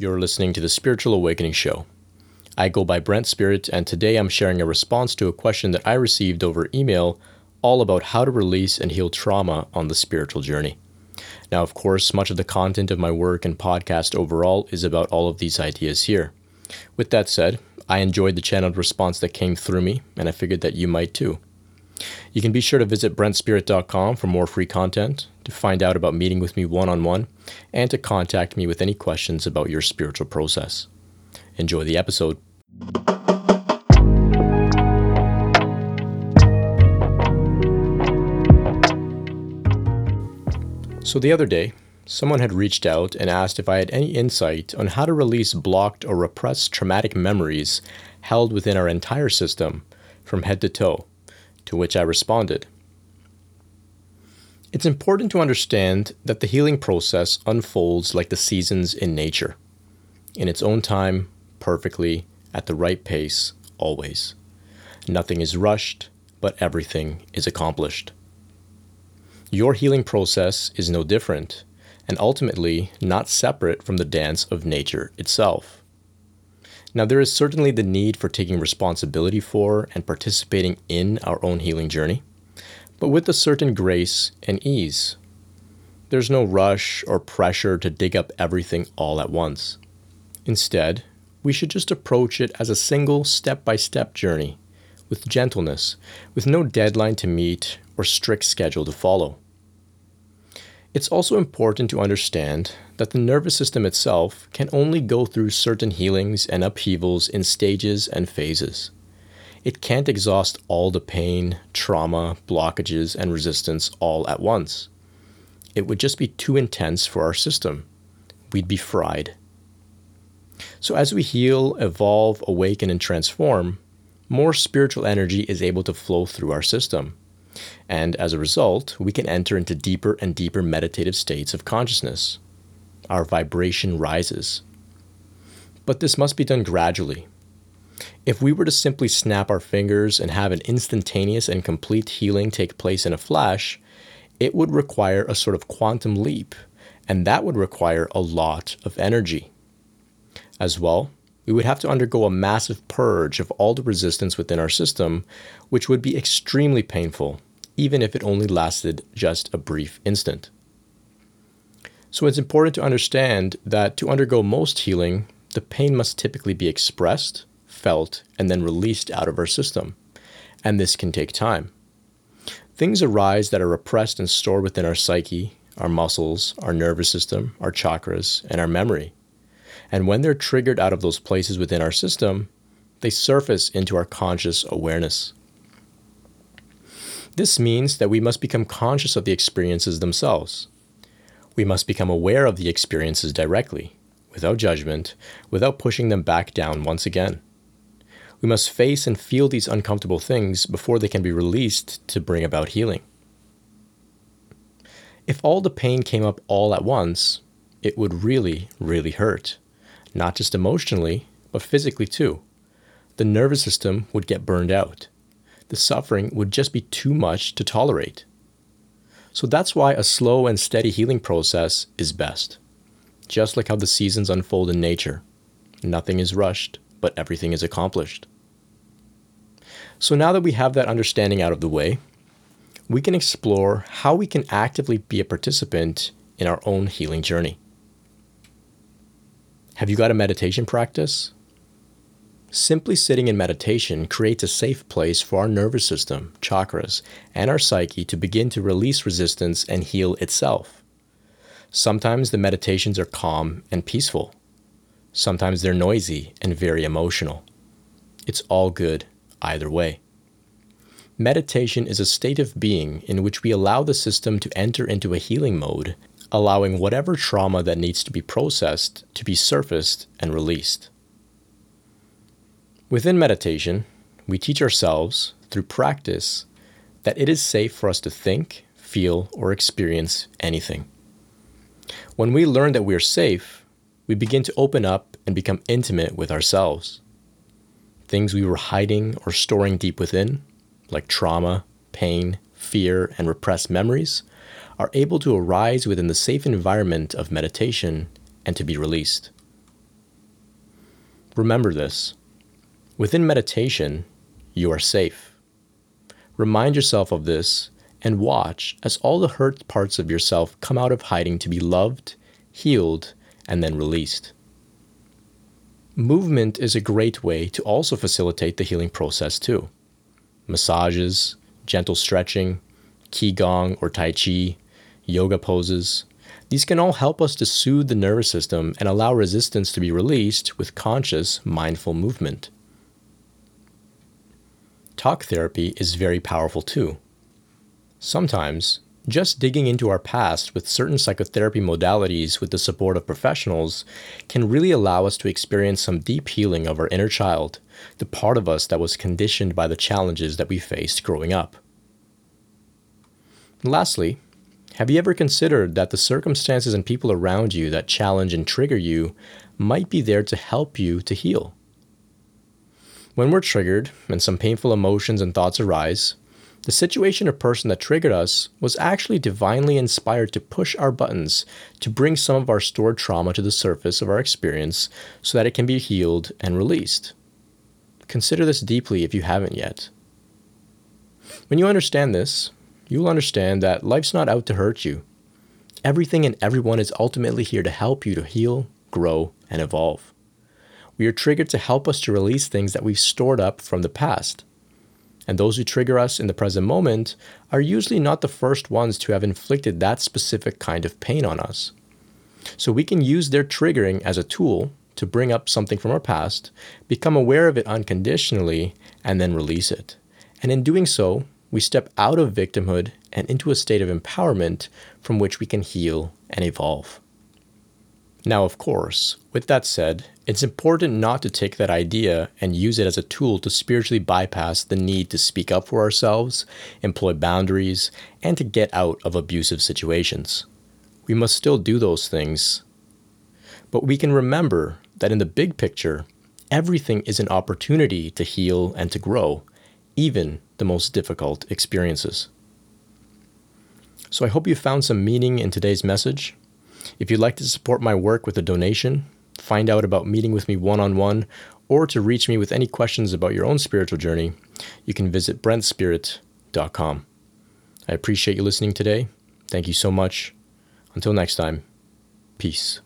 You're listening to the Spiritual Awakening Show. I go by Brent Spirit, and today I'm sharing a response to a question that I received over email all about how to release and heal trauma on the spiritual journey. Now, of course, much of the content of my work and podcast overall is about all of these ideas here. With that said, I enjoyed the channeled response that came through me, and I figured that you might too. You can be sure to visit brentspirit.com for more free content, to find out about meeting with me one on one, and to contact me with any questions about your spiritual process. Enjoy the episode. So, the other day, someone had reached out and asked if I had any insight on how to release blocked or repressed traumatic memories held within our entire system from head to toe to which I responded. It's important to understand that the healing process unfolds like the seasons in nature, in its own time, perfectly, at the right pace, always. Nothing is rushed, but everything is accomplished. Your healing process is no different, and ultimately not separate from the dance of nature itself. Now, there is certainly the need for taking responsibility for and participating in our own healing journey, but with a certain grace and ease. There's no rush or pressure to dig up everything all at once. Instead, we should just approach it as a single step by step journey, with gentleness, with no deadline to meet or strict schedule to follow. It's also important to understand that the nervous system itself can only go through certain healings and upheavals in stages and phases. It can't exhaust all the pain, trauma, blockages, and resistance all at once. It would just be too intense for our system. We'd be fried. So, as we heal, evolve, awaken, and transform, more spiritual energy is able to flow through our system. And as a result, we can enter into deeper and deeper meditative states of consciousness our vibration rises. But this must be done gradually. If we were to simply snap our fingers and have an instantaneous and complete healing take place in a flash, it would require a sort of quantum leap, and that would require a lot of energy. As well, we would have to undergo a massive purge of all the resistance within our system, which would be extremely painful, even if it only lasted just a brief instant. So it's important to understand that to undergo most healing, the pain must typically be expressed, felt, and then released out of our system. And this can take time. Things arise that are repressed and stored within our psyche, our muscles, our nervous system, our chakras, and our memory. And when they're triggered out of those places within our system, they surface into our conscious awareness. This means that we must become conscious of the experiences themselves. We must become aware of the experiences directly, without judgment, without pushing them back down once again. We must face and feel these uncomfortable things before they can be released to bring about healing. If all the pain came up all at once, it would really, really hurt, not just emotionally, but physically too. The nervous system would get burned out. The suffering would just be too much to tolerate. So that's why a slow and steady healing process is best. Just like how the seasons unfold in nature. Nothing is rushed, but everything is accomplished. So now that we have that understanding out of the way, we can explore how we can actively be a participant in our own healing journey. Have you got a meditation practice? Simply sitting in meditation creates a safe place for our nervous system, chakras, and our psyche to begin to release resistance and heal itself. Sometimes the meditations are calm and peaceful. Sometimes they're noisy and very emotional. It's all good either way. Meditation is a state of being in which we allow the system to enter into a healing mode, allowing whatever trauma that needs to be processed to be surfaced and released. Within meditation, we teach ourselves, through practice, that it is safe for us to think, feel, or experience anything. When we learn that we are safe, we begin to open up and become intimate with ourselves. Things we were hiding or storing deep within, like trauma, pain, fear, and repressed memories, are able to arise within the safe environment of meditation and to be released. Remember this within meditation, you are safe. Remind yourself of this and watch as all the hurt parts of yourself come out of hiding to be loved, healed, and then released. Movement is a great way to also facilitate the healing process, too. Massages, gentle stretching, Qigong or Tai Chi, yoga poses, these can all help us to soothe the nervous system and allow resistance to be released with conscious, mindful movement. Talk therapy is very powerful too. Sometimes, just digging into our past with certain psychotherapy modalities with the support of professionals can really allow us to experience some deep healing of our inner child, the part of us that was conditioned by the challenges that we faced growing up. Lastly, have you ever considered that the circumstances and people around you that challenge and trigger you might be there to help you to heal? When we're triggered and some painful emotions and thoughts arise, the situation or person that triggered us was actually divinely inspired to push our buttons to bring some of our stored trauma to the surface of our experience so that it can be healed and released. Consider this deeply if you haven't yet. When you understand this, you'll understand that life's not out to hurt you. Everything and everyone is ultimately here to help you to heal, grow, and evolve. We are triggered to help us to release things that we've stored up from the past. And those who trigger us in the present moment are usually not the first ones to have inflicted that specific kind of pain on us. So we can use their triggering as a tool to bring up something from our past, become aware of it unconditionally, and then release it. And in doing so, we step out of victimhood and into a state of empowerment from which we can heal and evolve. Now, of course, with that said, it's important not to take that idea and use it as a tool to spiritually bypass the need to speak up for ourselves, employ boundaries, and to get out of abusive situations. We must still do those things. But we can remember that in the big picture, everything is an opportunity to heal and to grow, even the most difficult experiences. So I hope you found some meaning in today's message. If you'd like to support my work with a donation, find out about meeting with me one on one, or to reach me with any questions about your own spiritual journey, you can visit brentspirit.com. I appreciate you listening today. Thank you so much. Until next time, peace.